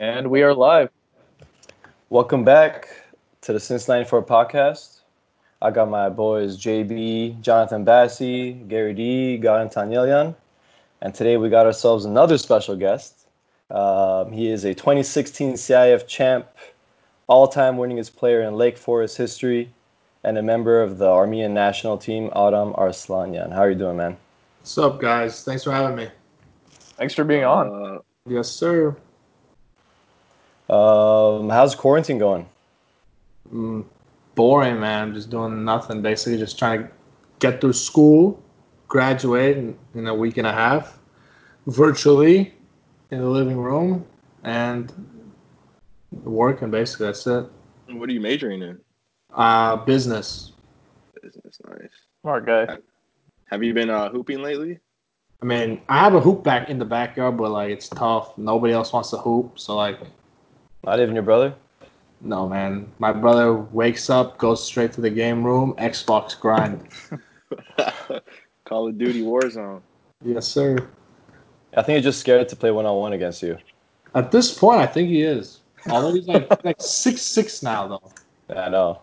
And we are live. Welcome back to the Since 94 podcast. I got my boys JB, Jonathan Bassi, Gary D, Garan Tanyelian. And today we got ourselves another special guest. Um, he is a 2016 CIF champ, all time winningest player in Lake Forest history, and a member of the Armenian national team, Adam Arslanyan. How are you doing, man? What's up, guys? Thanks for having me. Thanks for being on. Uh, Yes, sir. Um, how's quarantine going? Mm, boring, man. Just doing nothing. Basically, just trying to get through school, graduate in, in a week and a half, virtually in the living room, and working. Basically, that's it. what are you majoring in? Uh, business. Business, nice. Smart guy. Have you been uh, hooping lately? I mean, I have a hoop back in the backyard, but like it's tough. Nobody else wants to hoop, so like, Not even your brother? no, man. My brother wakes up, goes straight to the game room, Xbox grind. Call of Duty Warzone. Yes, sir. I think he's just scared to play one on one against you. At this point, I think he is. Although he's like like six six now, though. I know.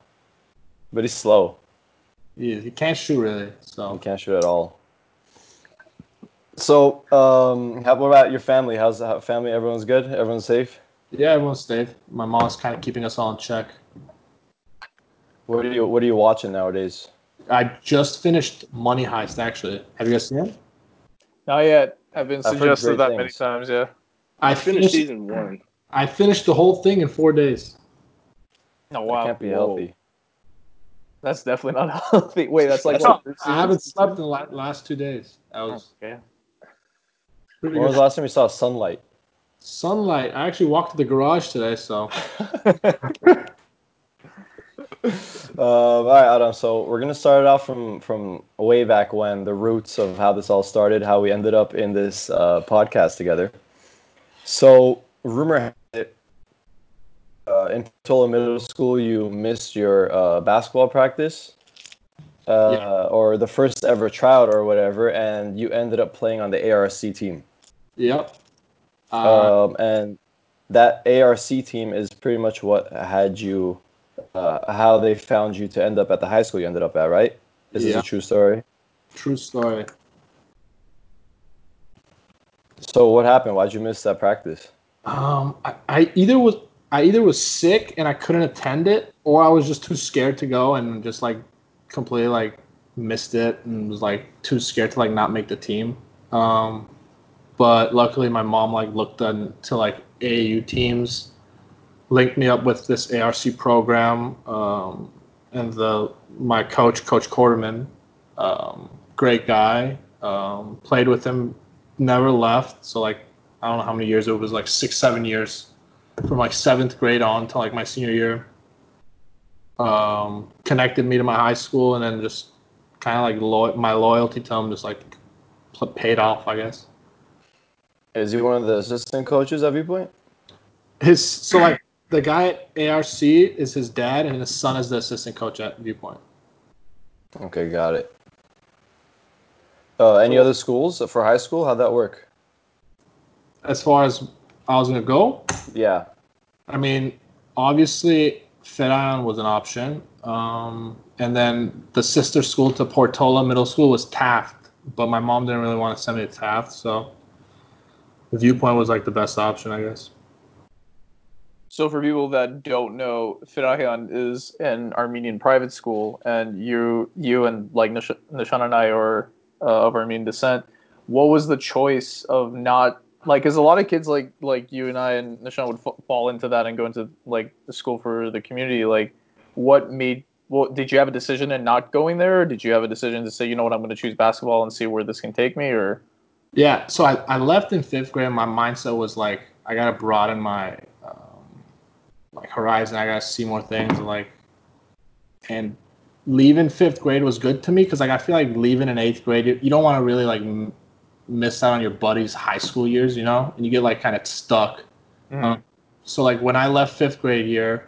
But he's slow. He, he can't shoot really. So He can't shoot at all. So, um, how, what about your family? How's the family? Everyone's good? Everyone's safe? Yeah, everyone's stayed. My mom's kind of keeping us all in check. What are you What are you watching nowadays? I just finished Money Heist. Actually, have you guys seen it? Not yet. I've been I've suggested great that many times, yeah. I I finished finished. season one. I finished the whole thing in four days. Oh, That wow. can't be Whoa. healthy. That's definitely not healthy. Wait, that's like That's what, not- I haven't slept in the last two days. I was Okay. pretty When was the last time you saw sunlight? Sunlight. I actually walked to the garage today, so Um, all right, Adam. So we're gonna start it off from from way back when, the roots of how this all started, how we ended up in this uh, podcast together. So rumor has it, uh, in Tola Middle School, you missed your uh, basketball practice, uh, Yeah. or the first ever tryout or whatever, and you ended up playing on the ARC team. yep. Uh, um, and that ARC team is pretty much what had you, uh, how they found you to end up at the high school you ended up at, right? This Yeah. a true story? true story. So what happened? Why'd you miss that practice? Um, I, I either was I either was sick and I couldn't attend it, or I was just too scared to go and just like completely like missed it and was like too scared to like not make the team. Um, but luckily my mom like looked into like AAU teams, linked me up with this ARC program, um, and the my coach, Coach Quarterman, um, great guy. Um, played with him, never left. So like I don't know how many years it was, like six, seven years, from like seventh grade on to like my senior year. Um, connected me to my high school, and then just kind of like lo- my loyalty to him just like paid off, I guess. Is he one of the assistant coaches at Viewpoint? His so like the guy at ARC is his dad, and his son is the assistant coach at Viewpoint. Okay, got it. Uh, any other schools for high school? How'd that work? As far as I was gonna go, Yeah. I mean, obviously, Fedon was an option. Um, and then the sister school to Portola Middle School was Taft, but my mom didn't really want to send me to Taft, so the viewpoint was like the best option, I guess. So for people that don't know, Ferrahian is an Armenian private school, and you, you and like Nish- Nishan and I are uh, of Armenian descent. What was the choice of not like? Because a lot of kids like like you and I and Nishan would f- fall into that and go into like the school for the community. Like, what made? What did you have a decision in not going there? Or did you have a decision to say, you know what, I'm going to choose basketball and see where this can take me? Or Yeah, so I, I left in fifth grade. My mindset was like, I gotta broaden my um, like horizon. I gotta see more things. Like, and leaving fifth grade was good to me because like I feel like leaving in eighth grade, you, you don't want to really like m- miss out on your buddies' high school years, you know, and you get like kind of stuck. Um, so like when I left fifth grade year,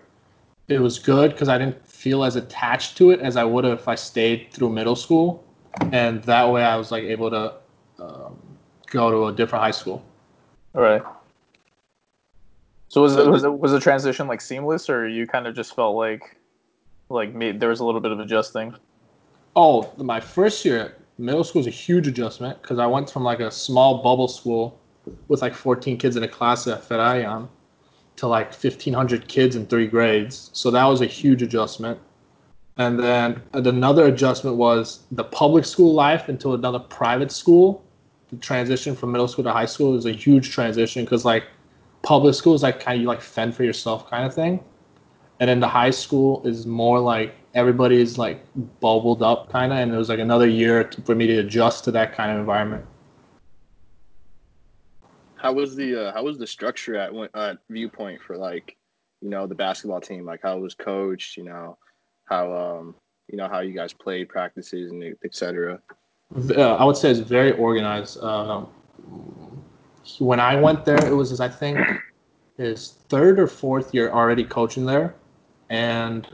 it was good because I didn't feel as attached to it as I would have if I stayed through middle school, and that way I was like able to um, go to a different high school. All right. So was it was it was the transition like seamless, or you kind of just felt like like me there was a little bit of adjusting? Oh, my first year, at middle school was a huge adjustment because I went from like a small bubble school with like 14 kids in a class at Ferrahian to like 1,500 kids in three grades. So that was a huge adjustment. And then another adjustment was the public school life into another private school. The transition from middle school to high school is a huge transition because like public school is like kind of you like fend for yourself kind of thing. And then the high school is more like everybody is like bubbled up kind of. And it was like another year for me to adjust to that kind of environment. How was the uh, how was the structure at uh, Viewpoint for like you know the basketball team? Like how it was coached? You know how um you know how you guys played practices and etc. Uh, I would say it's very organized. Um, when I went there, it was his, I think his third or fourth year already coaching there, and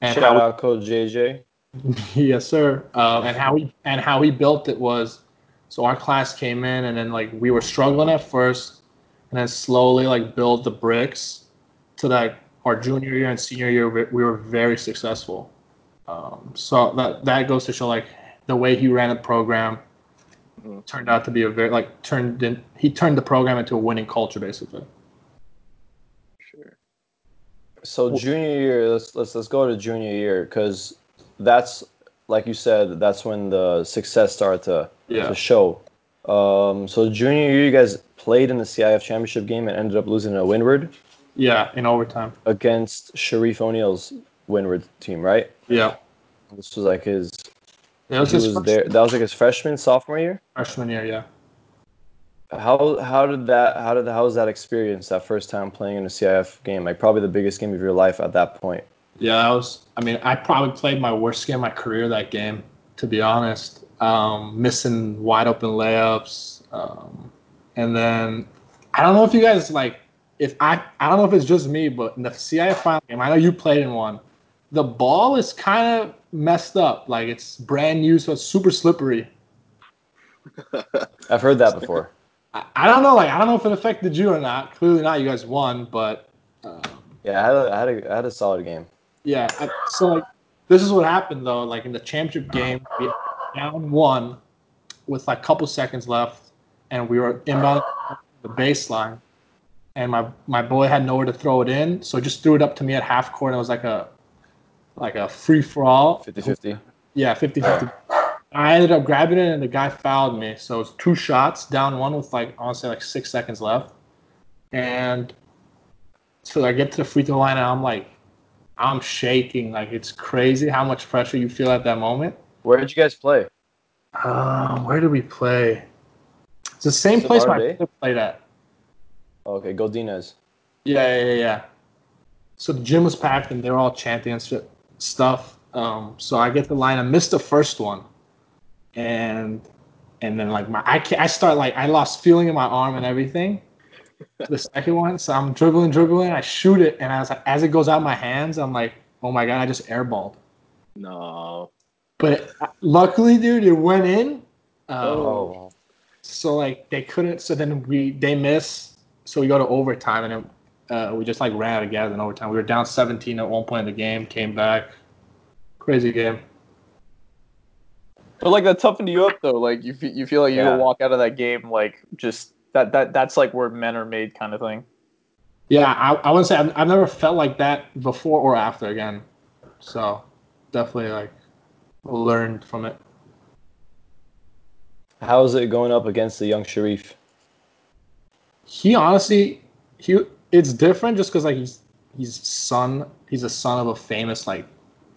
and Shout how, out Coach JJ. yes sir. Uh, and how he and how he built it was, so our class came in and then like we were struggling at first, and then slowly like build the bricks, to that our junior year and senior year we we were very successful. Um, so that that goes to show like the way he ran the program Mhm. turned out to be a very like turned in he turned the program into a winning culture basically. Sure. So junior year, let's let's let's go to junior year because that's like you said, that's when the success started to Yeah. to show. Um, so junior year, you guys played in the CIF championship game and ended up losing to Windward Yeah, in overtime. against Shareef O'Neal's Windward team, right? Yeah. This was like his. That was was there. That was like his freshman, sophomore year. freshman year, yeah. How how did that how did how was that experience that first time playing in a CIF game? Like probably the biggest game of your life at that point. Yeah, that was I mean, I probably played my worst game of my career that game, to be honest. Um, missing wide open layups. Um, and then I don't know if you guys like if I I don't know if it's just me, but in the CIF final game, I know you played in one. The ball is kind of messed up. Like it's brand new, so it's super slippery. I've heard that before. I, I don't know, like I don't know if it affected you or not. Clearly not. You guys won, but um, Yeah, I had a, I had a, I had a solid game. yeah. I, so like this is what happened though. Like in the championship game, we down one with like a couple seconds left, and we were inbound the baseline, and my my boy had nowhere to throw it in, so just threw it up to me at half court. And it was like a like a free for all. 50-50. Yeah, 50 50. I ended up grabbing it and the guy fouled me. So it's two shots down one with like honestly like six seconds left. And so I get to the free throw line and I'm like, I'm shaking. Like it's crazy how much pressure you feel at that moment. Where did you guys play? Um, where did we play? It's the same Is it place my brother played at. Okay, Godinez. Yeah, yeah, yeah, yeah. So the gym was packed and they were all chanting and shit- stuff. Um, so I get the line. I missed the first one, and and then like my I can't, I start like I lost feeling in my arm and everything. the second one, so I'm dribbling, dribbling. I shoot it, and as as it goes out my hands, I'm like, oh my god, I just airballed. No. But uh, luckily, dude, it went in. Um, Oh, so like they couldn't. So then we they miss. So we go to overtime, and then uh, we just like ran out of gas in overtime. We were down 17 at one point in the game. Came back. Crazy game. But like that toughened you up though. Like you fe- you feel like you Yeah. walk out of that game like just that that that's like where men are made kind of thing. Yeah, I, I would say I've, I've never felt like that before or after again. So definitely like learned from it. how's it going up against the young Shareef? He honestly, he it's different just because like he's he's son he's a son of a famous like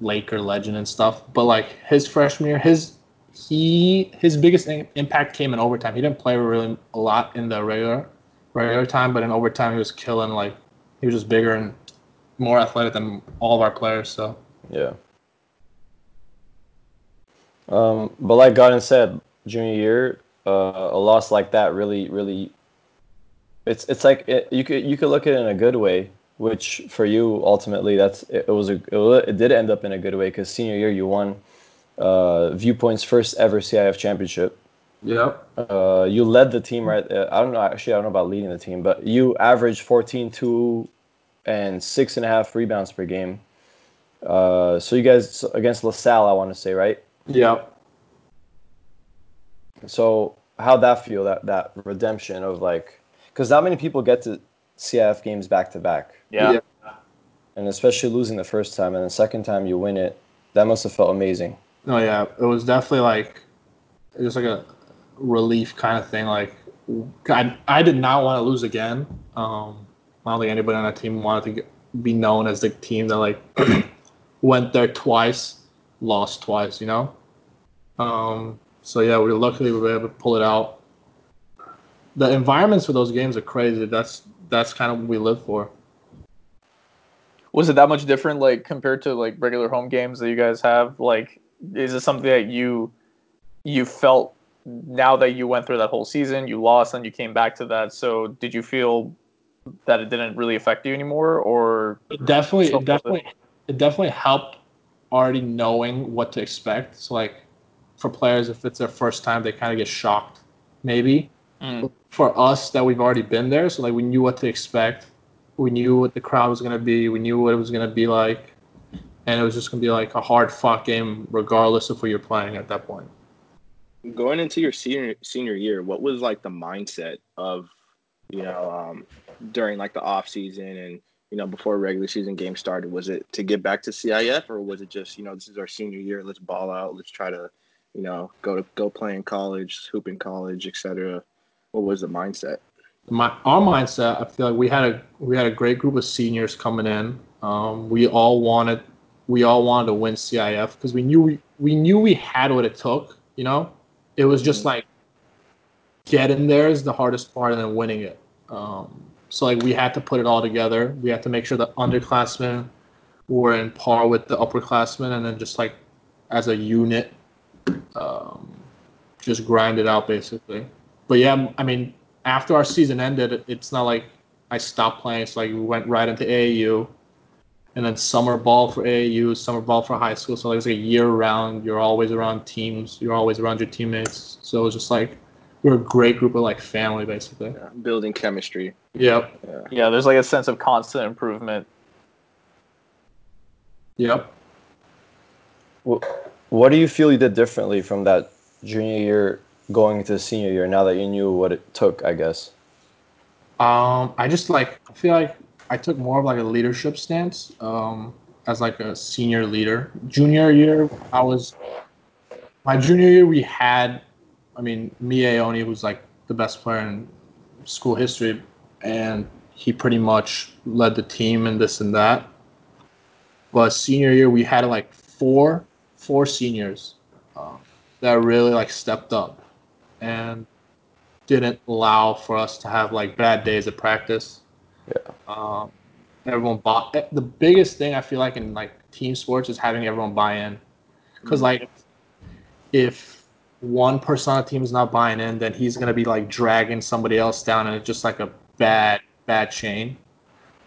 Laker legend and stuff. But like his freshman year, his he his biggest impact came in overtime. He didn't play really a lot in the regular regular time, but in overtime he was killing. Like he was just bigger and more athletic than all of our players. So Yeah. Um, but like Garan said, junior year, uh, a loss like that really, really, it's it's like it, you could you could look at it in a good way, which for you ultimately that's it, it was a it, it did end up in a good way because senior year you won uh, Viewpoint's first ever CIF championship, Yep. Uh, you led the team right. Uh, I don't know. Actually, I don't know about leading the team, but you averaged 14, 2, and six and a half rebounds per game. Uh, so you guys against LaSalle, I want to say, right? Yep. So how'd that feel? That that redemption of like, because not many people get to CIF games back to back, Yeah. Yeah. and especially losing the first time and the second time you win it, that must have felt amazing. No, yeah, it was definitely like just like a relief kind of thing. Like I, I did not want to lose again. Um, I don't think anybody on that team wanted to get, be known as the team that like went there twice, lost twice. You know. Um, so yeah, we luckily we were able to pull it out. The environments for those games are crazy. That's that's kind of what we live for. Was it that much different, like compared to like regular home games that you guys have? Like, is it something that you you felt now that you went through that whole season, you lost, and you came back to that? So, did you feel that it didn't really affect you anymore, or It definitely, it definitely, it definitely helped already knowing what to expect. So like, for players, if it's their first time, they kind of get shocked, maybe. Mm. For us, that we've already been there, so like we knew what to expect. We knew what the crowd was gonna be. We knew what it was gonna be like, and it was just gonna be like a hard fought game, regardless of who you're playing at that point. Going into your senior senior year, what was like the mindset of you know um, during like the off season and you know before regular season games started? Was it to get back to CIF or was it just you know this is our senior year, let's ball out, let's try to you know go to go play in college, hoop in college, etc. What was the mindset? my our mindset, I feel like we had a we had a great group of seniors coming in. Um, we all wanted we all wanted to win CIF because we knew we, we knew we had what it took. You know, it was just Mhm. like getting there is the hardest part, and then winning it. Um, so like we had to put it all together. We had to make sure the underclassmen were in par with the upperclassmen, and then just like as a unit, um, just grind it out basically. But yeah, I mean, after our season ended, it's not like I stopped playing. It's like we went right into AAU, and then summer ball for AAU, summer ball for high school. So like it's like a year round. You're always around teams. You're always around your teammates. So it was just like we're a great group of like family basically. Yeah, building chemistry. Yep. yeah, there's like a sense of constant improvement. Yep. What, what do you feel you did differently from that junior year going into senior year? Now that you knew what it took, I guess. Um, I just like I feel like I took more of like a leadership stance um, as like a senior leader. Junior year, I was my junior year. We had, I mean, Miye Oni was like the best player in school history, and he pretty much led the team and this and that. But senior year, we had like four four seniors um, that really like stepped up and didn't allow for us to have like bad days of practice. Yeah. Um, everyone bought. The biggest thing I feel like in like team sports is having everyone buy in, because like if one person on the team is not buying in, then he's gonna be like dragging somebody else down, and it's just like a bad bad chain.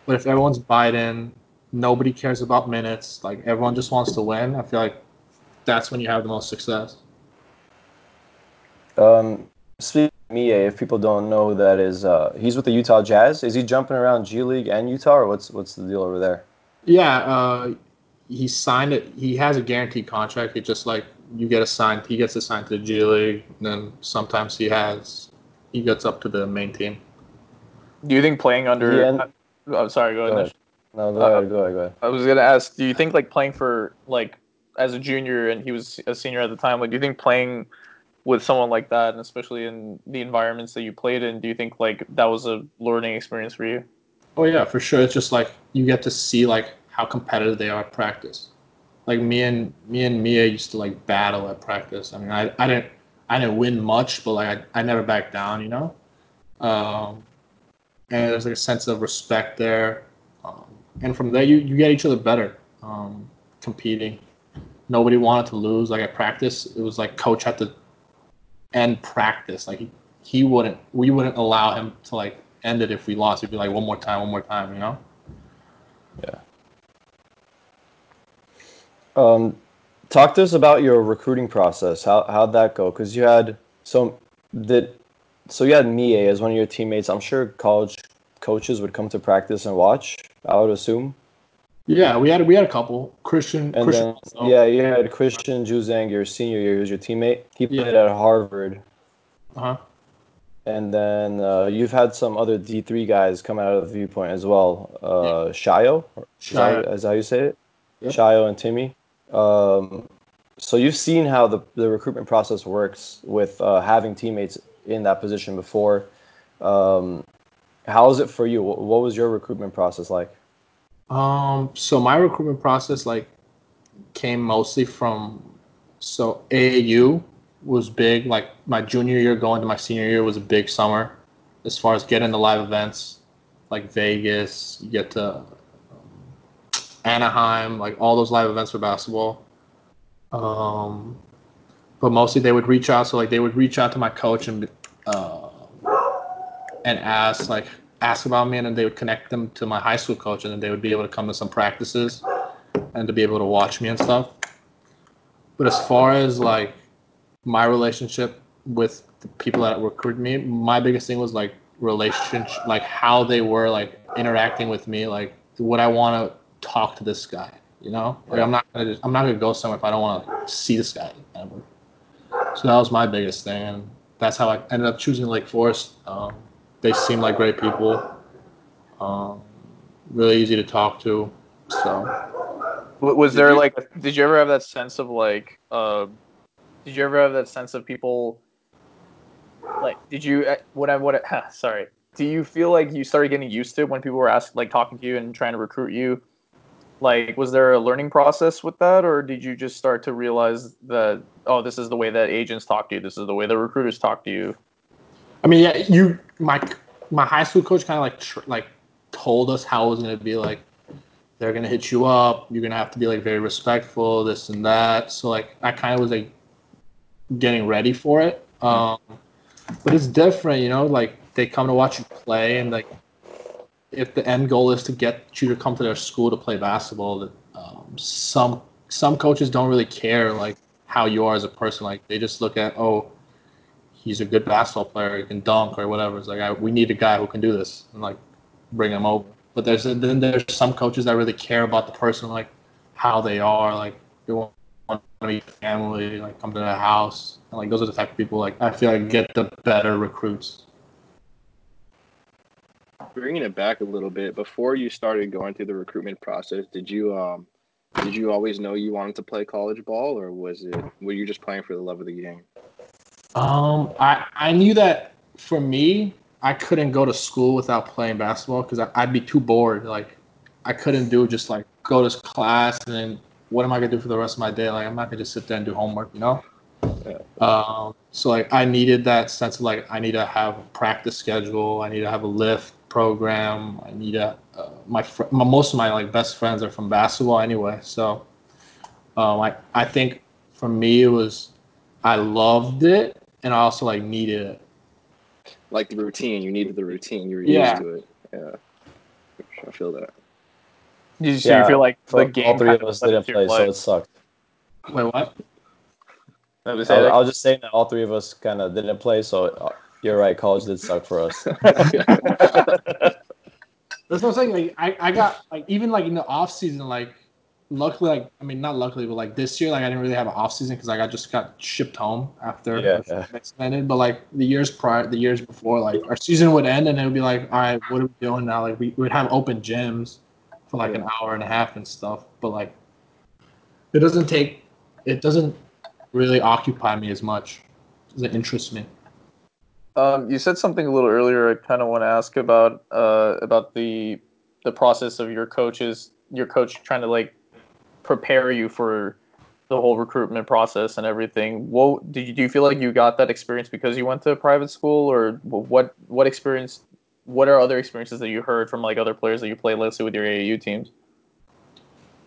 But if everyone's buying in, nobody cares about minutes. Like everyone just wants to win. I feel like that's when you have the most success. Um, speaking of Miye, if people don't know who that is, uh, he's with the Utah Jazz. Is he jumping around G League and Utah, or what's what's the deal over there? Yeah, uh, he signed it. He has a guaranteed contract. It's just like you get assigned. He gets assigned to the G League. And then sometimes he has he gets up to the main team. Do you think playing under? Yeah, and- I'm sorry. Go Go ahead. ahead. No, go Uh, ahead, go ahead, go ahead. I was gonna ask, do you think like playing for like as a junior and he was a senior at the time, like do you think playing with someone like that, and especially in the environments that you played in, do you think like that was a learning experience for you? Oh yeah, for sure. It's just like you get to see like how competitive they are at practice. Like me and me and Miye used to like battle at practice. I mean, I, I didn't I didn't win much, but like I, I never backed down, you know. Um, and there's like a sense of respect there, um, and from there you, you get each other better. Um, competing, nobody wanted to lose. Like at practice, it was like coach had to end practice. Like he, he wouldn't we wouldn't allow him to like end it if we lost. He'd be like one more time, one more time, you know. Yeah. Um, talk to us about your recruiting process. How how'd that go? Because you had so Did so you had Miye as one of your teammates. I'm sure college coaches would come to practice and watch. I would assume. Yeah, we had we had a couple. Christian, And Christian then also. yeah, you had Christian Juzang your senior year. He was your teammate. He Yeah. played at Harvard. Uh-huh. And then uh, you've had some other D three guys come out of the viewpoint as well. Uh, Shayo, is that, is that how you say it? Yep. Shayo and Timmy. Um, so you've seen how the, the recruitment process works with uh, having teammates in that position before. Um, how is it for you? What, what was your recruitment process like? Um, so my recruitment process like came mostly from so AAU was big. Like my junior year going to my senior year was a big summer as far as getting the live events like Vegas, you get to um, Anaheim, like all those live events for basketball. Um, but mostly they would reach out. So like they would reach out to my coach and uh, and ask like ask about me, and then they would connect them to my high school coach, and then they would be able to come to some practices and to be able to watch me and stuff. But as far as like my relationship with the people that recruited me, my biggest thing was like relationship, like how they were like interacting with me, like would I want to talk to this guy, you know? Like I'm not gonna just, I'm not gonna go somewhere if I don't want to see this guy ever. So that was my biggest thing, and that's how I ended up choosing Lake Forest. Um, they seem like great people, um, really easy to talk to. So Was there like, did you ever have that sense of like, uh, did you ever have that sense of people, like, did you, uh, what I, what, I, sorry, do you feel like you started getting used to it when people were asking, like, talking to you and trying to recruit you? Like, was there a learning process with that, or did you just start to realize that, oh, this is the way that agents talk to you, this is the way the recruiters talk to you? I mean, yeah, you my my high school coach kind of like tr- like told us how it was gonna be like. They're gonna hit you up. You're gonna have to be like very respectful, this and that. So like, I kind of was like getting ready for it. Um, but it's different, you know. Like they come to watch you play, and like if the end goal is to get you to come to their school to play basketball, that um, some some coaches don't really care like how you are as a person. Like they just look at oh he's a good basketball player, he can dunk or whatever. It's like I, we need a guy who can do this and like bring him over. But there's then there's some coaches that really care about the person, like how they are, like they want to meet family, like come to their house, and like those are the type of people like I feel like get the better recruits. Bringing it back a little bit, before you started going through the recruitment process, did you um did you always know you wanted to play college ball, or was it were you just playing for the love of the game? Um, I I knew that for me, I couldn't go to school without playing basketball because I'd be too bored. Like, I couldn't do just like go to class and then what am I gonna do for the rest of my day? Like, I'm not gonna just sit there and do homework, you know. Yeah. Um, so like, I needed that sense of like I need to have a practice schedule. I need to have a lift program. I need a uh, my, fr- my most of my like best friends are from basketball anyway. So, um, I I think for me it was I loved it and I also like needed it. Like the routine, you needed the routine. You were Yeah. used to it. Yeah, I feel that. Did you, so you feel like the all- game all three of us didn't into play, so it sucked. Wait, what? I was I, saying, I was just saying that all three of us kind of didn't play, so uh, you're right. College did suck for us. That's what I'm saying. Like I, I got like even like in the off season, like luckily, like I mean not luckily, but like this year, like I didn't really have an off season because like I just got shipped home after Yeah, yeah. ended. But like the years prior, the years before, like our season would end and it would be like, all right, what are we doing now? Like we, would have open gyms for like an hour and a half and stuff. But like it doesn't take, it doesn't really occupy me as much. It doesn't interest me. Um, you said something a little earlier. I kind of want to ask about uh, about the the process of your coaches, your coach trying to like prepare you for the whole recruitment process and everything. What did you do? You feel like you got that experience because you went to a private school, or what? What experience? What are other experiences that you heard from like other players that you play, let's with your AAU teams?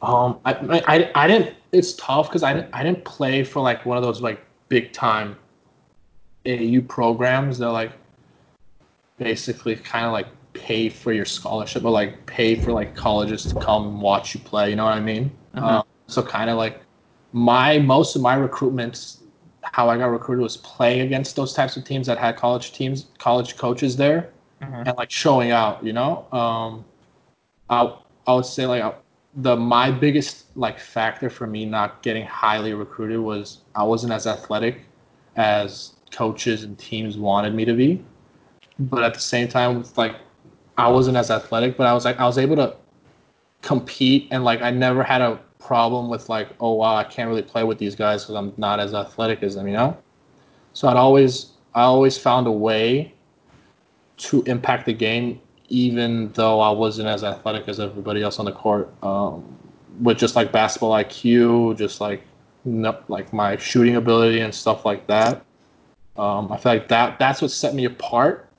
Um, I, I, I didn't. It's tough because I didn't, I didn't play for like one of those like big time AU programs that like basically kind of like pay for your scholarship or like pay for like colleges to come watch you play. You know what I mean? Mhm. Um, so kind of like my most of my recruitments how I got recruited was playing against those types of teams that had college teams, college coaches there, Mhm. and like showing out. You know, um, I I would say like the my biggest like factor for me not getting highly recruited was I wasn't as athletic as coaches and teams wanted me to be, but at the same time, like I wasn't as athletic, but I was like I was able to compete and like I never had a problem with like oh wow I can't really play with these guys because I'm not as athletic as them, you know. So I'd always I always found a way to impact the game, even though I wasn't as athletic as everybody else on the court. Um, with just like basketball IQ, just like no, like my shooting ability and stuff like that. Um, I feel like that that's what set me apart.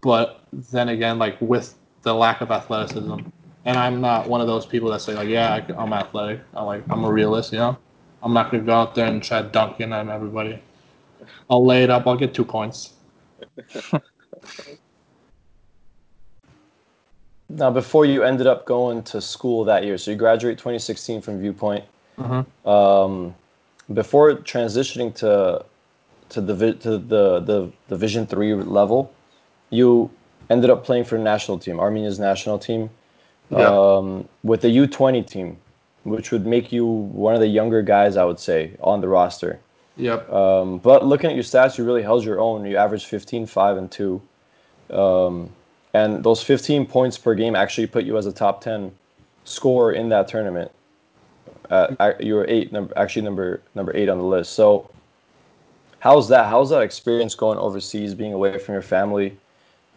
But then again, like with the lack of athleticism, and I'm not one of those people that say like, yeah, I, I'm athletic. I like I'm a realist, you know. I'm not gonna go out there and try dunking on everybody. I'll lay it up. I'll get two points. Now, before you ended up going to school that year, so you graduate 2016 from Viewpoint. Mhm. Um, before transitioning to to the to the the Division three level, you ended up playing for the national team, Armenia's national team, Yeah. um, with the U20 team, which would make you one of the younger guys, I would say, on the roster. Yep. Um, but looking at your stats, you really held your own. You averaged 15, 5, and 2. Um, and those 15 points per game actually put you as a top 10 scorer in that tournament. Uh, you were eight, number, actually number number eight on the list. So, how's that? How's that experience going overseas, being away from your family,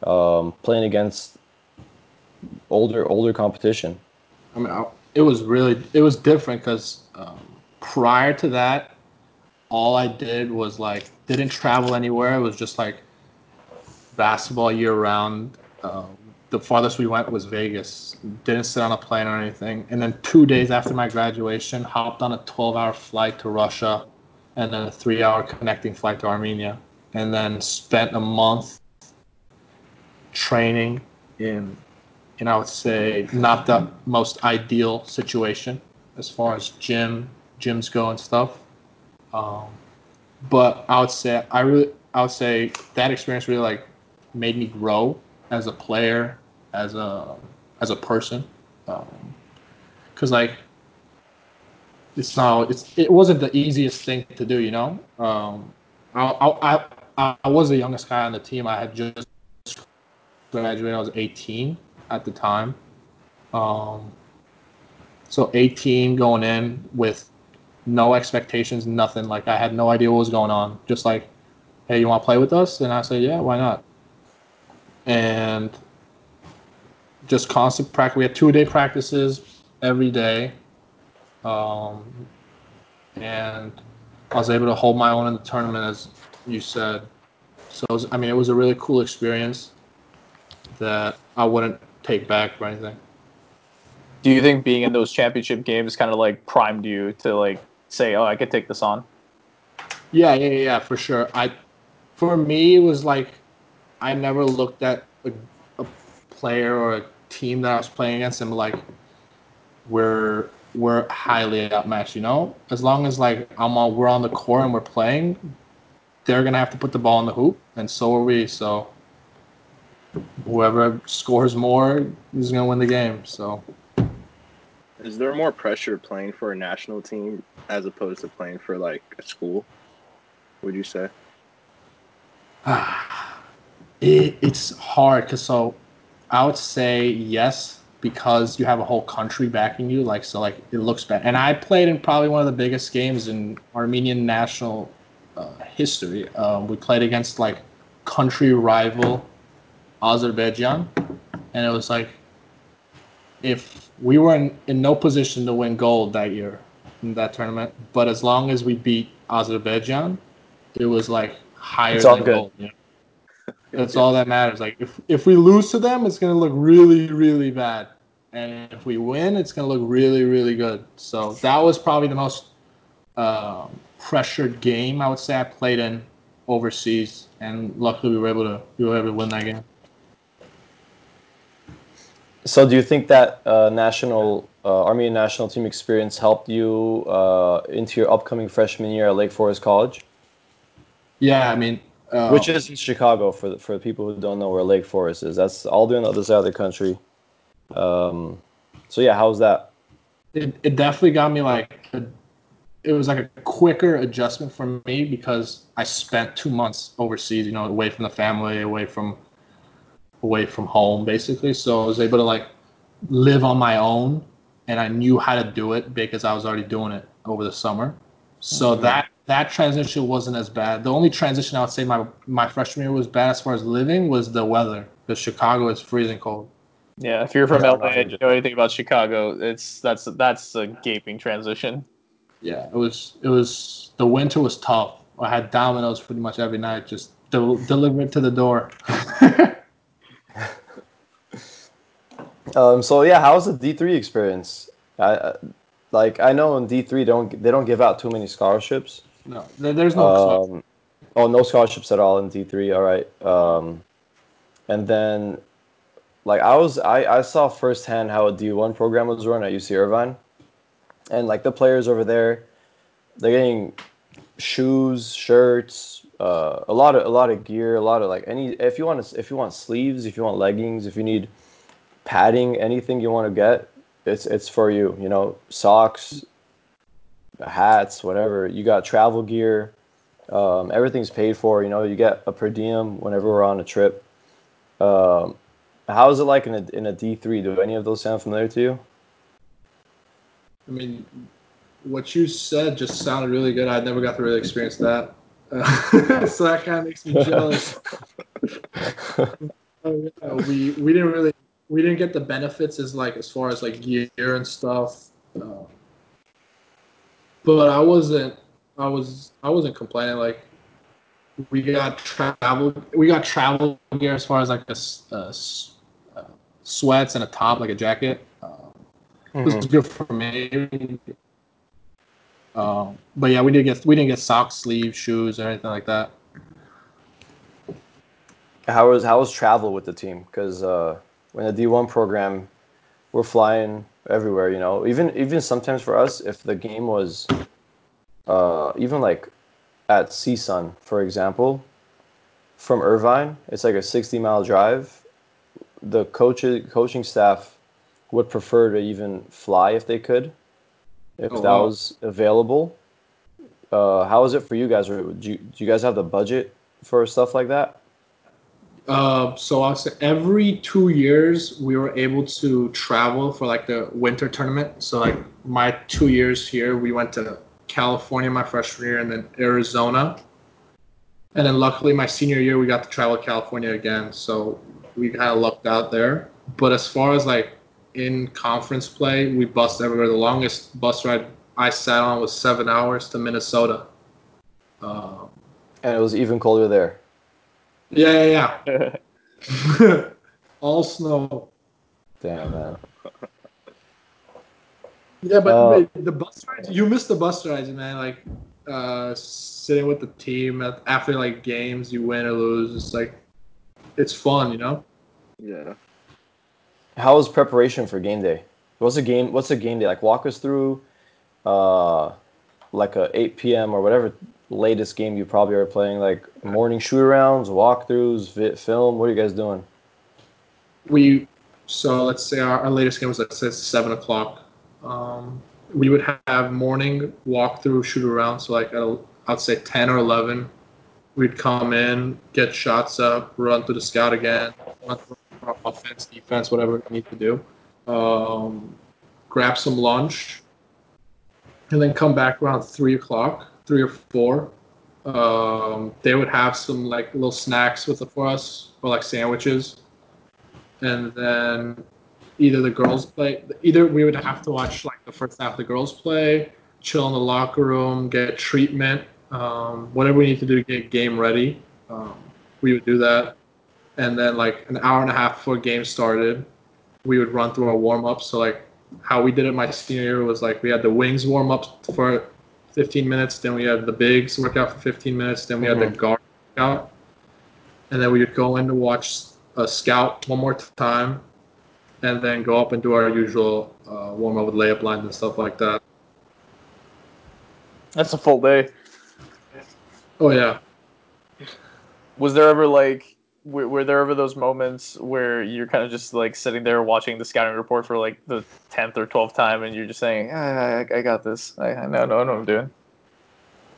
um, playing against older older competition? I mean, I, it was really it was different because um, prior to that, all I did was like didn't travel anywhere. It was just like basketball year round. Um, the farthest we went was Vegas. Didn't sit on a plane or anything. And then two days after my graduation, hopped on a 12-hour flight to Russia, and then a three-hour connecting flight to Armenia, and then spent a month training in and I would say not the most ideal situation as far as gym gyms go and stuff. Um, but I would say I really I would say that experience really like made me grow as a player, as a as a person, because like it's not it's it wasn't the easiest thing to do, you know. Um, I, I I I was the youngest guy on the team. I had just graduated. I was 18 at the time. Um, so 18 going in with no expectations, nothing. Like I had no idea what was going on. Just like, hey, you want to play with us? And I said, yeah, why not? And just constant practice. We had two day practices every day. Um, and I was able to hold my own in the tournament, as you said. So, was, I mean, it was a really cool experience that I wouldn't take back or anything. Do you think being in those championship games kind of like primed you to like say, "Oh, I could take this on"? Yeah, yeah, yeah, for sure. I, for me, it was like I never looked at a, a player or a team that I was playing against and like we're we're highly outmatched. You know, as long as like I'm on, we're on the court and we're playing, they're gonna have to put the ball in the hoop, and so are we. So whoever scores more is gonna win the game. So Is there more pressure playing for a national team as opposed to playing for like a school? Would you say? it, it's hard because so I would say yes because you have a whole country backing you. Like so, like it looks bad. And I played in probably one of the biggest games in Armenian national uh, history. Um, we played against like country rival Azerbaijan, and it was like if we were in, in no position to win gold that year in that tournament, but as long as we beat Azerbaijan, it was like higher It's all than good. gold. You know? That's all that matters. Like if if we lose to them, it's gonna look really really bad, and if we win, it's gonna look really really good. So that was probably the most um pressured game I would say I played in overseas, and luckily we were able to we were able to win that game. So, do you think that uh, national uh, Armenian national team experience helped you uh, into your upcoming freshman year at Lake Forest College? Yeah, I mean, uh, which is in Chicago for the, for the people who don't know where Lake Forest is. That's all the other side of the country. Um, so yeah, how's that? it, it definitely got me like a, it was like a quicker adjustment for me because I spent two months overseas, you know, away from the family, away from away from home, basically. So I was able to like live on my own, and I knew how to do it because I was already doing it over the summer. So Mhm. that that transition wasn't as bad. The only transition I would say my my freshman year was bad as far as living was the weather because Chicago is freezing cold. Yeah, if you're from Yeah, LA and you know anything about Chicago, it's that's that's a gaping transition. Yeah, it was it was the winter was tough. I had Domino's pretty much every night, just del- delivered to the door. Um, so yeah, how's the D three experience? I, like I know in D three don't they don't give out too many scholarships. no, there's no. Um, oh, no scholarships at all in D three. All right. Um, and then, like I was, I, I saw firsthand how a D one program was run at UC Irvine, and like the players over there, they're getting shoes, shirts, uh, a lot of a lot of gear, a lot of like any if you want to if you want sleeves, if you want leggings, if you need padding, anything you want to get, it's it's for you. You know, socks, hats, whatever. You got travel gear. Um, everything's paid for. You know, you get a per diem whenever we're on a trip. Um, how is it like in a in a D three? Do any of those sound familiar to you? I mean, what you said just sounded really good. I never got to really experience that, uh, so that kind of makes me jealous. Oh, yeah, we we didn't really we didn't get the benefits as like as far as like gear and stuff. Uh, but I wasn't I was I wasn't complaining like we got travel we got travel gear as far as like a uh, sweats and a top like a jacket. Uh, it was good for me. Um, but yeah, we didn't get we didn't get socks, sleeves, shoes, or anything like that. How was how was travel with the team? Because uh, in the D one program, we're flying everywhere. You know, even even sometimes for us, if the game was, uh, even like at CSUN, for example, from Irvine, it's like a sixty mile drive. The coach coaching staff would prefer to even fly if they could, if Oh, that wow. was available. Uh, how is it for you guys? Do you, do you guys have the budget for stuff like that? Uh, so I'll say every two years we were able to travel for like the winter tournament. So like my two years here, we went to California my freshman year, and then Arizona. And then luckily my senior year we got to travel to California again. So we kind of lucked out there. But as far as like in conference play, we bussed everywhere. The longest bus ride I sat on was seven hours to Minnesota. Uh, And it was even colder there. Yeah, yeah, yeah. All snow. Damn man. Yeah, but Uh, wait, the bus rides, you missed the bus rides, man. Like uh, sitting with the team at, after like games, you win or lose. It's like it's fun, you know. Yeah. How was preparation for game day? What's a game? What's a game day like? Walk us through, uh, like a 8 p.m. or whatever latest game you probably are playing. Like morning shoot arounds, walkthroughs, vi- film. What are you guys doing? We so let's say our, our latest game was let's say seven o'clock. Um, we would have morning walkthrough shoot around. So like at, I'd say ten or eleven, we'd come in, get shots up, run through the scout again, offense, defense, whatever we need to do. Um, grab some lunch, and then come back around three o'clock, three or four. Um, they would have some like little snacks with it for us, or like sandwiches, and then either the girls play. Either we would have to watch like the first half the girls play, chill in the locker room, get treatment, um, whatever we need to do to get game ready. Um, we would do that, and then like an hour and a half before game started, we would run through our warm up. So like how we did it my senior year was like we had the wings warm up for 15 minutes, then we had the bigs workout for 15 minutes, then we had the Mhm. guard workout, and then we would go in to watch a scout one more time, and then go up and do our usual uh, warm up with layup lines and stuff like that. That's a full day. Oh yeah, was there ever like were, were there ever those moments where you're kind of just like sitting there watching the scouting report for like the tenth or twelfth time, and you're just saying, I, I, I got this. I, I know, I know what I'm doing.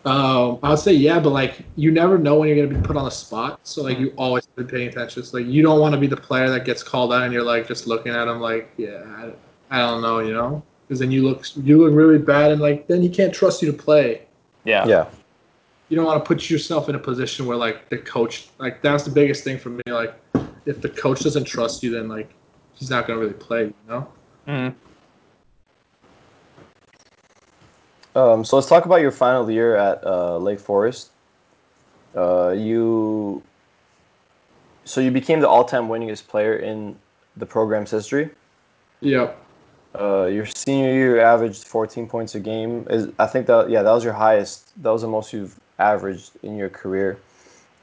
Um, I'll say yeah, but like you never know when you're gonna be put on the spot, so like you always have be paying attention. It's like you don't want to be the player that gets called out and you're like just looking at him like, yeah, I, I don't know, you know, because then you look you look really bad and like then he can't trust you to play. Yeah. Yeah. You don't want to put yourself in a position where like the coach like that's the biggest thing for me. Like if the coach doesn't trust you, then like he's not gonna really play, you know. Mhm. Um, so let's talk about your final year at uh, Lake Forest. Uh, you so you became the all-time winningest player in the program's history. Yep. Uh, your senior year, averaged 14 points a game. Is I think that yeah, that was your highest. That was the most you've averaged in your career.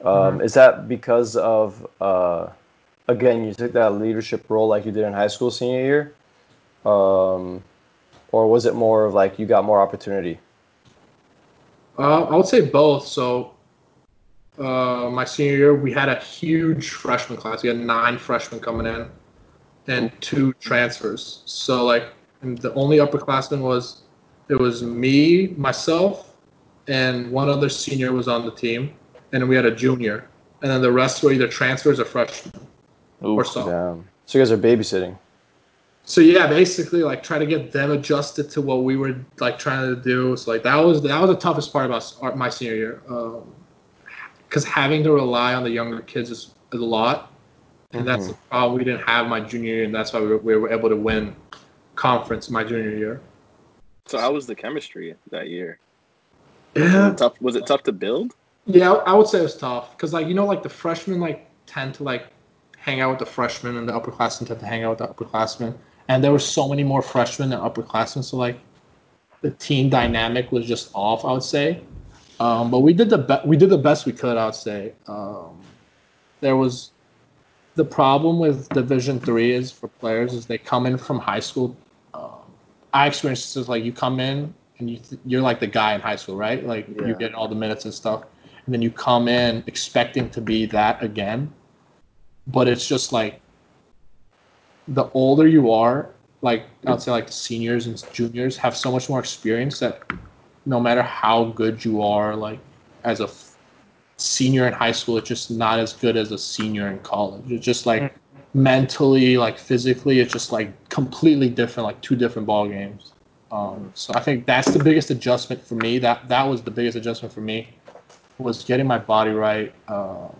Um, Is that because of uh, again you took that leadership role like you did in high school senior year, um, or was it more of like you got more opportunity? Uh, I would say both. So, uh, my senior year, we had a huge freshman class. We had nine freshmen coming in, and two transfers. So, like, and the only upperclassman was it was me, myself, and one other senior was on the team, and we had a junior, and then the rest were either transfers or freshmen or Oof. so. Damn. So you guys are babysitting. So yeah, basically like trying to get them adjusted to what we were like trying to do. So like that was that was the toughest part about s- uh, my senior year, um, because having to rely on the younger kids is, is a lot, and that's mm-hmm. the problem we didn't have my junior year, and that's why we were, we were able to win conference my junior year. So how was the chemistry that year? Yeah, Tough. Was it tough to build? yeah, I would say it was tough because like you know like the freshmen like tend to like hang out with the freshmen and the upperclassmen tend to hang out with the upperclassmen, and there were so many more freshmen than upperclassmen, so like the team dynamic was just off. I would say, um, but we did the be- we did the best we could. I would say um, there was the problem with Division Three is for players is they come in from high school. Um, I experienced this like you come in and you th- you're like the guy in high school, right? Like Yeah. you get all the minutes and stuff, and then you come in expecting to be that again, but it's just like the older you are, like I'd say like the seniors and juniors have so much more experience that no matter how good you are, like as a f- senior in high school, it's just not as good as a senior in college. It's just like mm. mentally, like physically, it's just like completely different, like two different ball games. Um, so I think that's the biggest adjustment for me. That that was the biggest adjustment for me was getting my body right um,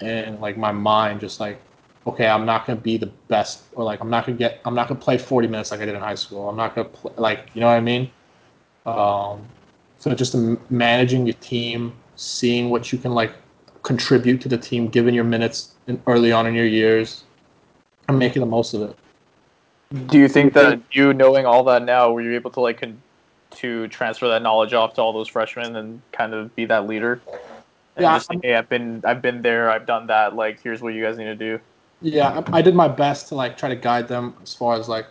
and like my mind just like okay i'm not to be the best or like i'm not to get i'm not to play 40 minutes like i did in high school. I'm not to play like you know what i mean? Um, so just managing your team seeing what you can like contribute to the team given your minutes in, early on in your years and making the most of it Do you think that you knowing all that now, were you able to like con- to transfer that knowledge off to all those freshmen and kind of be that leader? And Yeah, just hey, I've been I've been there, I've done that. Like, here's what you guys need to do. yeah I, I did my best to like try to guide them as far as like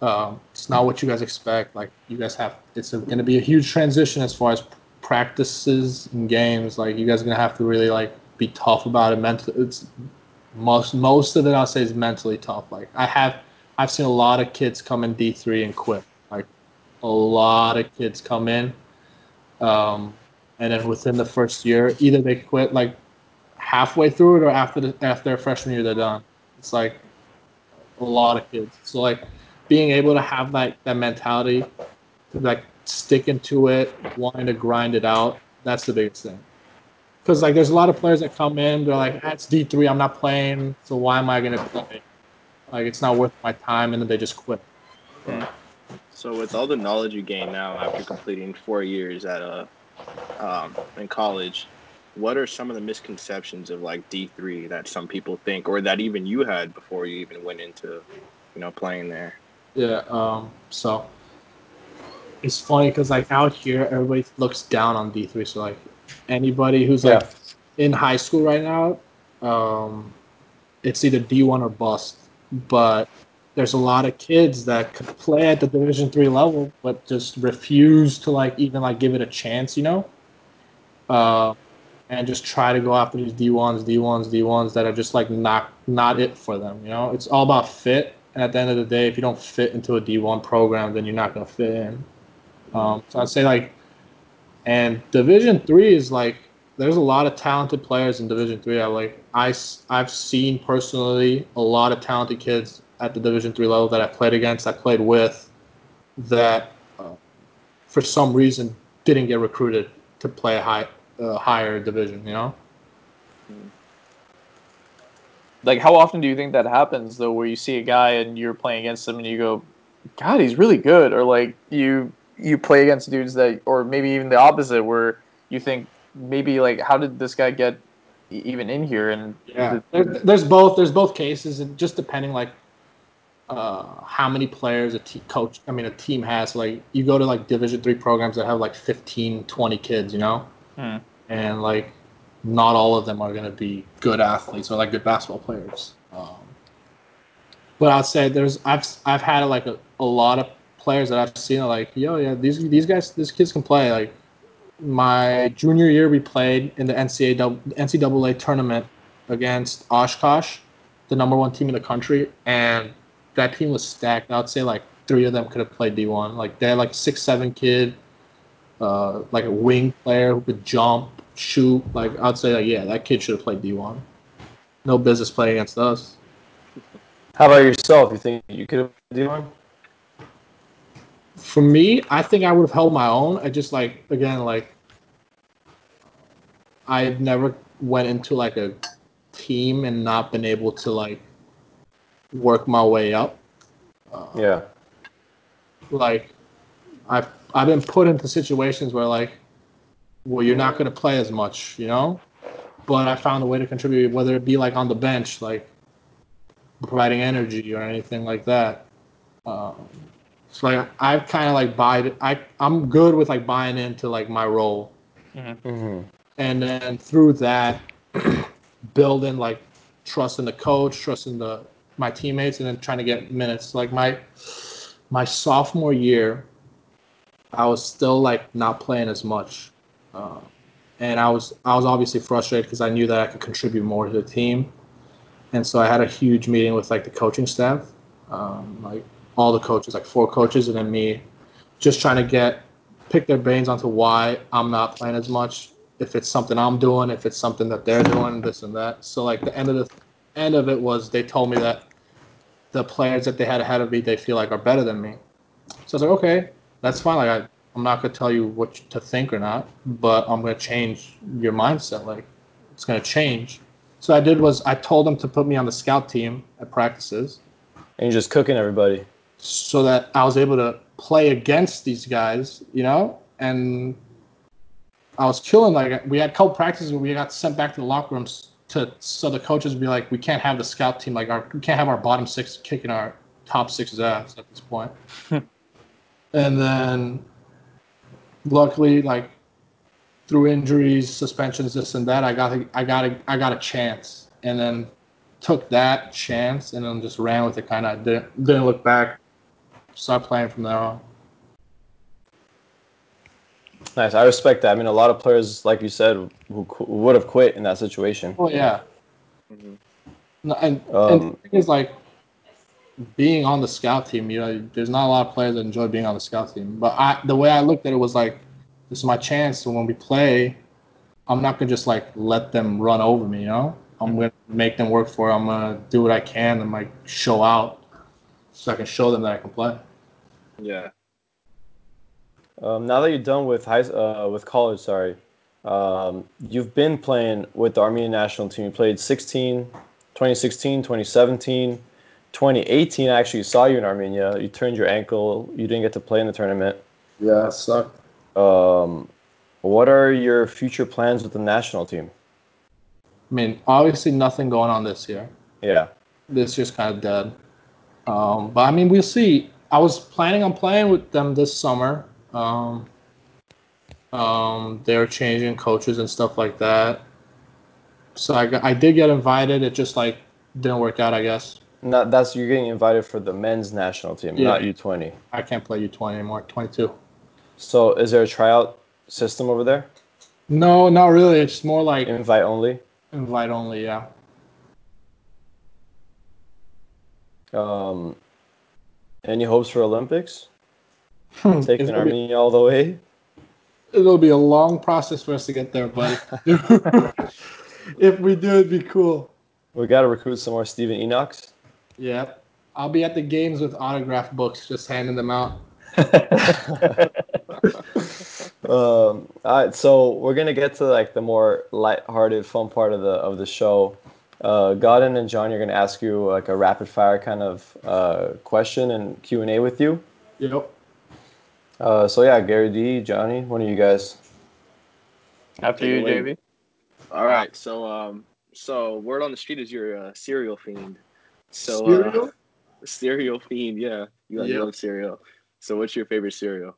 um, it's not what you guys expect like you guys have it's going to be a huge transition as far as practices and games like you guys are going to have to really like be tough about it mentally it's most most of it i'll say is mentally tough like i have i've seen a lot of kids come in d3 and quit like a lot of kids come in um, and then within the first year either they quit like halfway through it or after the after freshman year they're done. It's like a lot of kids. So like being able to have that that mentality to like sticking to it, wanting to grind it out, that's the biggest thing. Because like there's a lot of players that come in, they're like, ah, it's D three, I'm not playing, so why am I gonna play? Like it's not worth my time, and then they just quit. So with all the knowledge you gain now after completing four years at a um, in college, what are some of the misconceptions of like D three that some people think, or that even you had before you even went into, you know, playing there? Yeah. Um. So it's funny because like out here, everybody looks down on D three. So like anybody who's like in high school right now, um, it's either D one or bust. But there's a lot of kids that could play at the Division three level, but just refuse to like even like give it a chance. You know. Uh, and just try to go after these D1s, D1s, D1s that are just like not not it for them. You know, it's all about fit. And at the end of the day, if you don't fit into a D1 program, then you're not gonna fit in. Um, so I'd say like, and Division three is like there's a lot of talented players in Division three. I like I I've seen personally a lot of talented kids at the Division three level that I played against, I played with, that uh, for some reason didn't get recruited to play a high uh, higher division. You know. Like, how often do you think that happens though, where you see a guy and you're playing against him and you go, "God, he's really good," or like you you play against dudes that, or maybe even the opposite, where you think maybe like, how did this guy get even in here? And yeah, the, there, there's both. There's both cases, and just depending like uh, how many players a coach, I mean, a team has. Like, you go to like Division three programs that have like 15, 20 kids, you know, hmm. and like not all of them are going to be good athletes or like good basketball players. Um, but I'd say there's I've I've had like a, a lot of players that I've seen like yo yeah these these guys these kids can play like my junior year we played in the NCAA NCAA tournament against Oshkosh, the number one team in the country, and that team was stacked. I'd say like three of them could have played D one. Like they had like six seven kid, uh, like a wing player who could jump, shoot. Like I'd say like yeah, that kid should have played D one. No business playing against us. How about yourself? You think you could have D one? For me, I think I would have held my own. I just like again like I never went into like a team and not been able to like work my way up. Uh, yeah. Like I've I've been put into situations where like well you're not going to play as much, you know? But I found a way to contribute whether it be like on the bench like providing energy or anything like that. Um, so like I've kind of like buy I I'm good with like buying into like my role. Mm-hmm. And then through that building like trust in the coach, trust in the my teammates, and then trying to get minutes. Like my my sophomore year, I was still like not playing as much, uh, and I was I was obviously frustrated because I knew that I could contribute more to the team, and so I had a huge meeting with like the coaching staff, um, like all the coaches, like four coaches, and then me, just trying to get pick their brains onto why I'm not playing as much. If it's something I'm doing, if it's something that they're doing, this and that. So like the end of the end of it was they told me that the players that they had ahead of me they feel like are better than me. So I was like, okay, that's fine. Like I, I'm not gonna tell you what to think or not, but I'm gonna change your mindset. Like it's gonna change. So I did was I told them to put me on the scout team at practices. And you're just cooking everybody. So that I was able to play against these guys, you know, and I was killing. Like we had a couple practices where we got sent back to the locker rooms to so the coaches would be like, we can't have the scout team like our we can't have our bottom six kicking our top six's ass at this point. and then luckily, like through injuries, suspensions, this and that, I got a, I got a, I got a chance, and then took that chance and then just ran with it. Kind of didn't didn't look back. Started playing from there on. Nice. I respect that. I mean, a lot of players, like you said, who, who would have quit in that situation. Oh yeah. Mm-hmm. No, and, um, and the thing is, like, being on the scout team, you know, there's not a lot of players that enjoy being on the scout team. But I, the way I looked at it was like, this is my chance. So when we play, I'm not gonna just like let them run over me. You know, I'm mm-hmm. gonna make them work for it. I'm gonna do what I can and like show out, so I can show them that I can play. Yeah. Um, now that you're done with high, uh, with college, sorry, um, you've been playing with the Armenian national team. You played 16, 2016, 2017, 2018. I actually saw you in Armenia. You turned your ankle. You didn't get to play in the tournament. Yeah, it sucked. Um, what are your future plans with the national team? I mean, obviously nothing going on this year. Yeah. This year's kind of dead. Um, but I mean, we'll see. I was planning on playing with them this summer. Um, um, they're changing coaches and stuff like that. So I, got, I did get invited. It just like didn't work out, I guess. Not that's you're getting invited for the men's national team, yeah. not U twenty. I can't play U twenty anymore. Twenty two. So is there a tryout system over there? No, not really. It's more like Invite only. invite only. Yeah. Um, any hopes for Olympics? Hmm, Taking gonna be- all the way. it'll be a long process for us to get there, but if we do, it'd be cool. We got to recruit some more Steven Enochs. Yeah. I'll be at the games with autograph books, just handing them out. Um, all right, so we're gonna get to like the more light-hearted, fun part of the of the show. Uh, Garan and Johnny are gonna ask you like a rapid fire kind of uh, question and Q and A with you. Yep. Uh, so yeah, Gary D, Johnny, one of you guys. After you, away. JB. All right. So um, so word on the street is you're a cereal fiend. So Cereal? Uh, cereal fiend. Yeah, you like, Yep. love cereal. So what's your favorite cereal?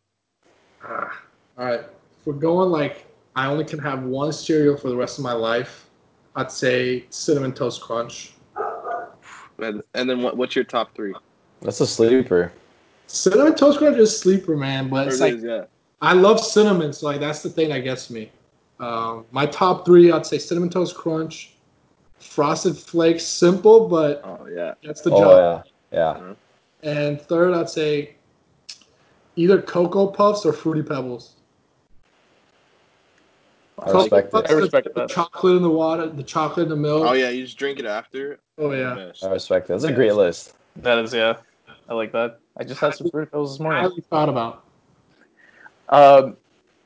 Ah, all right. If we're going like I only can have one cereal for the rest of my life, I'd say cinnamon toast crunch. And, and then what, what's your top three? That's a sleeper. Cinnamon toast crunch is sleeper, man. But it's it like is, yeah. I love cinnamon, so like that's the thing that gets me. Um, my top three, I'd say cinnamon toast crunch, frosted flakes, simple but Oh yeah. gets the oh job. yeah, yeah. And third, I'd say either cocoa puffs or fruity pebbles. I respect Puffs. I respect the that. chocolate in the water, the chocolate in the milk. Oh yeah. You just drink it after. Oh, yeah. I respect that. That's a great list. That is, yeah. I like that. I just had some fruit pills this morning. highly thought about. Um,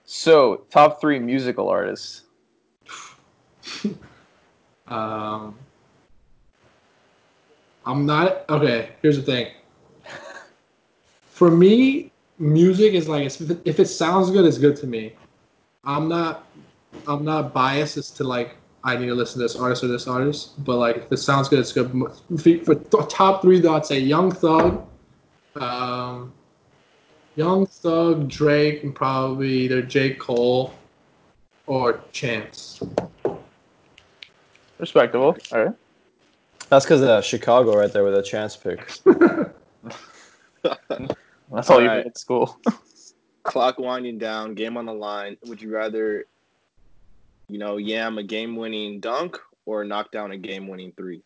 so top three musical artists. Um, I'm not okay. Here's the thing. For me, music is like if it, if it sounds good, it's good to me. I'm not I'm not biased as to like I need to listen to this artist or this artist, but like if it sounds good, it's good. For, for top three, though, I'd say Young Thug, um, Young Thug, Drake, and probably either J Cole or Chance. Respectable. All right. That's because uh, Chicago right there with a chance pick. That's all you All did at school. Clock winding down. Game on the line. Would you rather, you know, yam a game-winning dunk or knock down a game-winning three?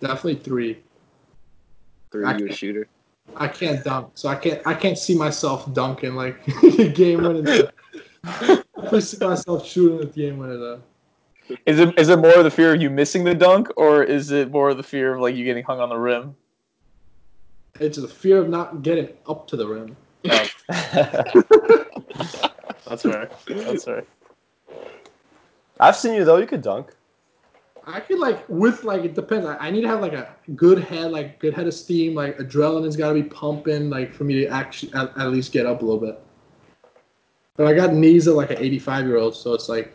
Definitely three. Three, I you a shooter. I can't dunk, so I can't I can't see myself dunking like the game winning. I see myself shooting at the game winner though. Is it is it more of the fear of you missing the dunk, or is it more of the fear of like you getting hung on the rim? It's the fear of not getting up to the rim. Oh. That's fair. That's fair. I've seen you though. You could dunk. I could like with like it depends. I, I need to have like a good head, like good head of steam. Like adrenaline's got to be pumping, like for me to actually at, at least get up a little bit. But I got knees of like an 85 year old, so it's like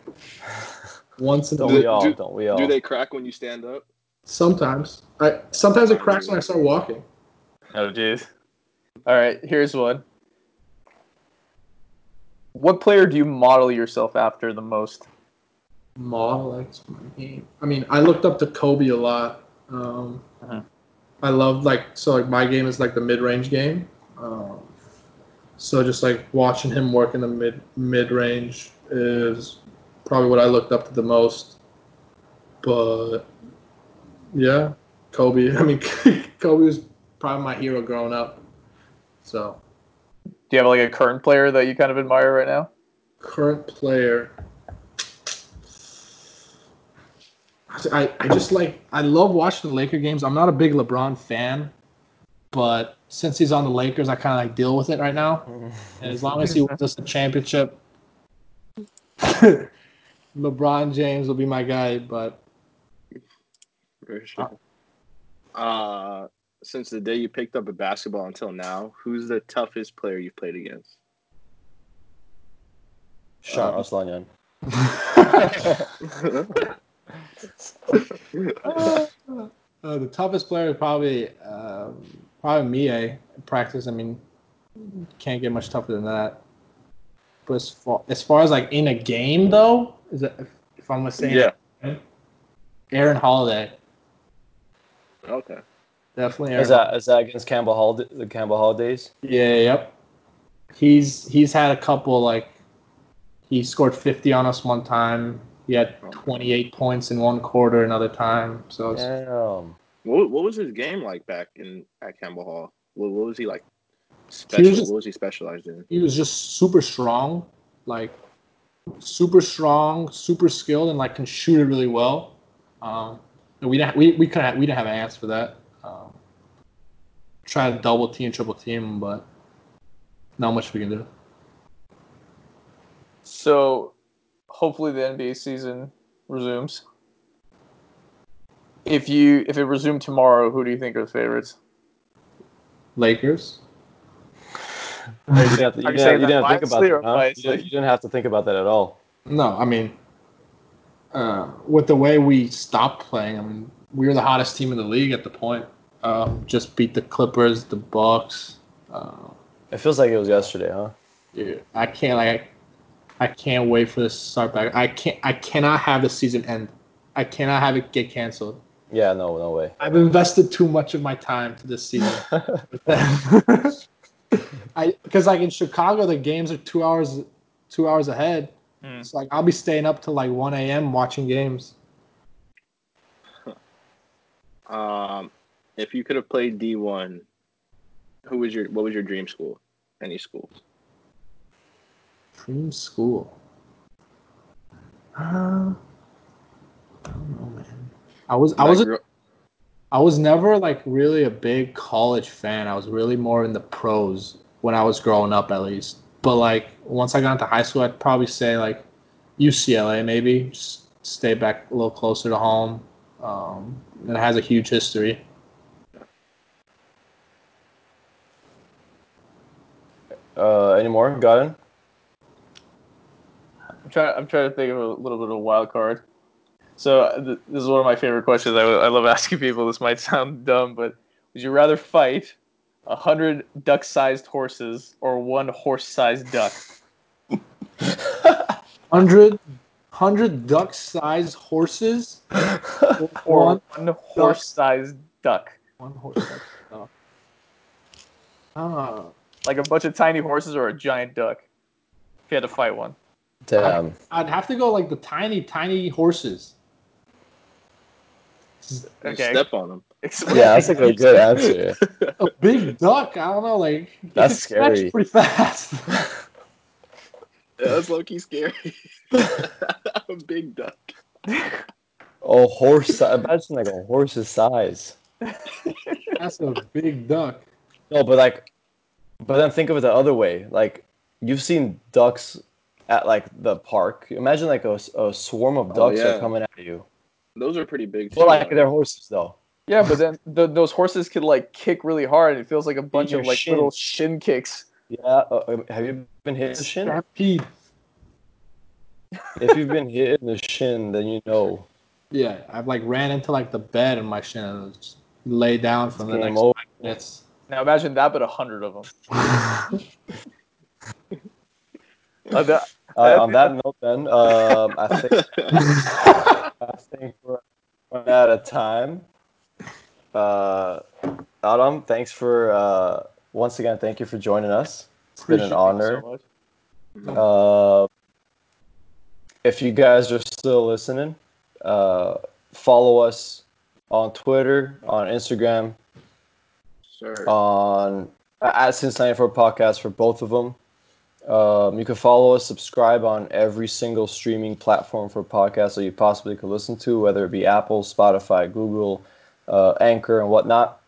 once in a Don't Do- we all? do- don't we all? Do they crack when you stand up? Sometimes I sometimes it cracks when I start walking. Oh jeez. All right. Here's one. What player do you model yourself after the most? Model that's my game. I mean, I looked up to Kobe a lot. Um, Uh-huh. I love like so like my game is like the mid range game. Um, so just like watching him work in the mid mid range is probably what I looked up to the most. But yeah, Kobe. I mean, Kobe was probably my hero growing up. So Do you have like a current player that you kind of admire right now? current player. I, I just like I love watching the Laker games. I'm not a big LeBron fan, but since he's on the Lakers, I kind of like deal with it right now. And as long as he wins us the championship, LeBron James will be my guy. But For sure. Uh, since the day you picked up a basketball until now, who's the toughest player you've played against? Sean Aslanyan. uh, the toughest player is probably um, probably Miye in practice. I mean, can't get much tougher than that. But as far as, far as like in a game though, is that if, if I'm gonna say Yeah. Aaron Holiday, Okay. definitely. Aaron Is that is that against Campbell Hall? The Campbell Hall days? Yeah, yep. He's he's had a couple like He scored 50 on us one time. He had 28 points in one quarter another time. So it's, Damn. What, what was his game like back in at Campbell Hall? What, what was he like? He Special. was just- what was he specialized in? he was just super strong, like super strong, super skilled, and like can shoot it really well. Um, and we didn't we we couldn't we didn't have an answer for that. Um, try to double team, triple team, but not much we can do. So, hopefully the NBA season resumes. If you if it resumed tomorrow, who do you think are the favorites? Lakers. You didn't have to, you Are you didn't, you didn't that have to think about that. Huh? You, didn't, you didn't have to think about that at all. No, I mean, uh, with the way we stopped playing, I mean, we were the hottest team in the league at the point. Um, just beat the Clippers, the Bucks. Uh, It feels like it was yesterday, huh? Dude, I can't like I can't wait for this to start back. I can't I cannot have the season end. I cannot have it get canceled. Yeah, no, no way. I've invested too much of my time to this season. I because like in Chicago the games are two hours two hours ahead. Hmm. It's like I'll be staying up till like one AM watching games. Um, if you could have played D one, who was your what was your dream school? Any school? Dream school. Uh, I don't know, man. I was I was I was never like really a big college fan. I was really more in the pros when I was growing up, at least. But like once I got into high school, I'd probably say like UCLA, maybe just stay back a little closer to home. Um, it has a huge history. Uh, any more? Got it? I'm trying. I'm trying to think of a little bit of a wild card. So uh, th- this is one of my favorite questions. I, I love asking people. This might sound dumb, but would you rather fight a hundred duck-sized horses or one horse-sized duck? 100, 100 duck sized horses Or One one horse-sized duck? One horse-sized Oh. Ah, Like a bunch of tiny horses or a giant duck? If you had to fight one. Damn. Um, I'd have to go like the tiny, tiny horses. Okay. Step on them. Explain. Yeah, that's like a good answer. A big duck. I don't know. Like it That's could stretch scary. Pretty fast. Yeah, that's low key scary. a big duck. Oh, horse! si- Imagine like a horse's size. That's a big duck. No, but like, but then think of it the other way. Like, you've seen ducks at like the park. Imagine like a, a swarm of Oh, ducks yeah. are coming at you. Those are pretty big. But too, like though. they're horses though. Yeah, but then the, those horses could like kick really hard, and it feels like a bunch of like shin. little shin kicks. Yeah. Uh, have you been hit in the shin? Stampede. If you've been hit in the shin, then you know. Yeah, I've like ran into like the bed in my shin and just lay down for the next over. five minutes. Now imagine that, but a hundred of them. Uh, that- Uh, on that note, then um, I think I think we're running out of time. Uh, Adam, thanks for uh, once again. Thank you for joining us. It's been an honor. so. Uh, if you guys are still listening, uh, follow us on Twitter, on Instagram, Sir. on at Cincinnati for Podcast for both of them. Um, you can follow us, subscribe on every single streaming platform for podcasts that you possibly could listen to, whether it be Apple, Spotify, Google, uh, Anchor, and whatnot.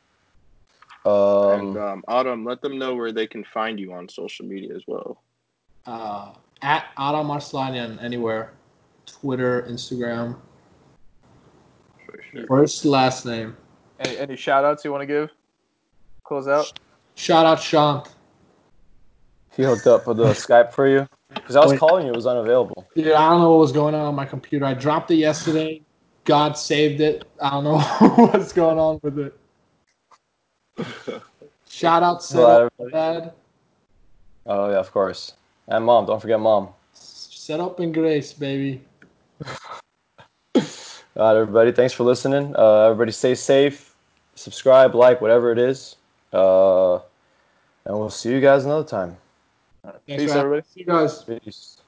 Um, and um, Adam, let them know where they can find you on social media as well. Uh, at Adam Arslanian anywhere, Twitter, Instagram. Sure. First, last name. Any, any shout outs you want to give? Close out. Shout out Sean. He hooked up with the Skype for you because I was Wait. calling you, it was unavailable. Dude, I don't know what was going on on my computer. I dropped it yesterday. God saved it. I don't know what's going on with it. Shout out Hello, Set Up everybody. Dad. Oh yeah, of course. And mom, don't forget mom. Set Up in Grace, baby. All right, everybody. Thanks for listening. Uh, everybody, stay safe. Subscribe, like, whatever it is. Uh, and we'll see you guys another time. Thanks Peace, everybody. See you guys. Peace.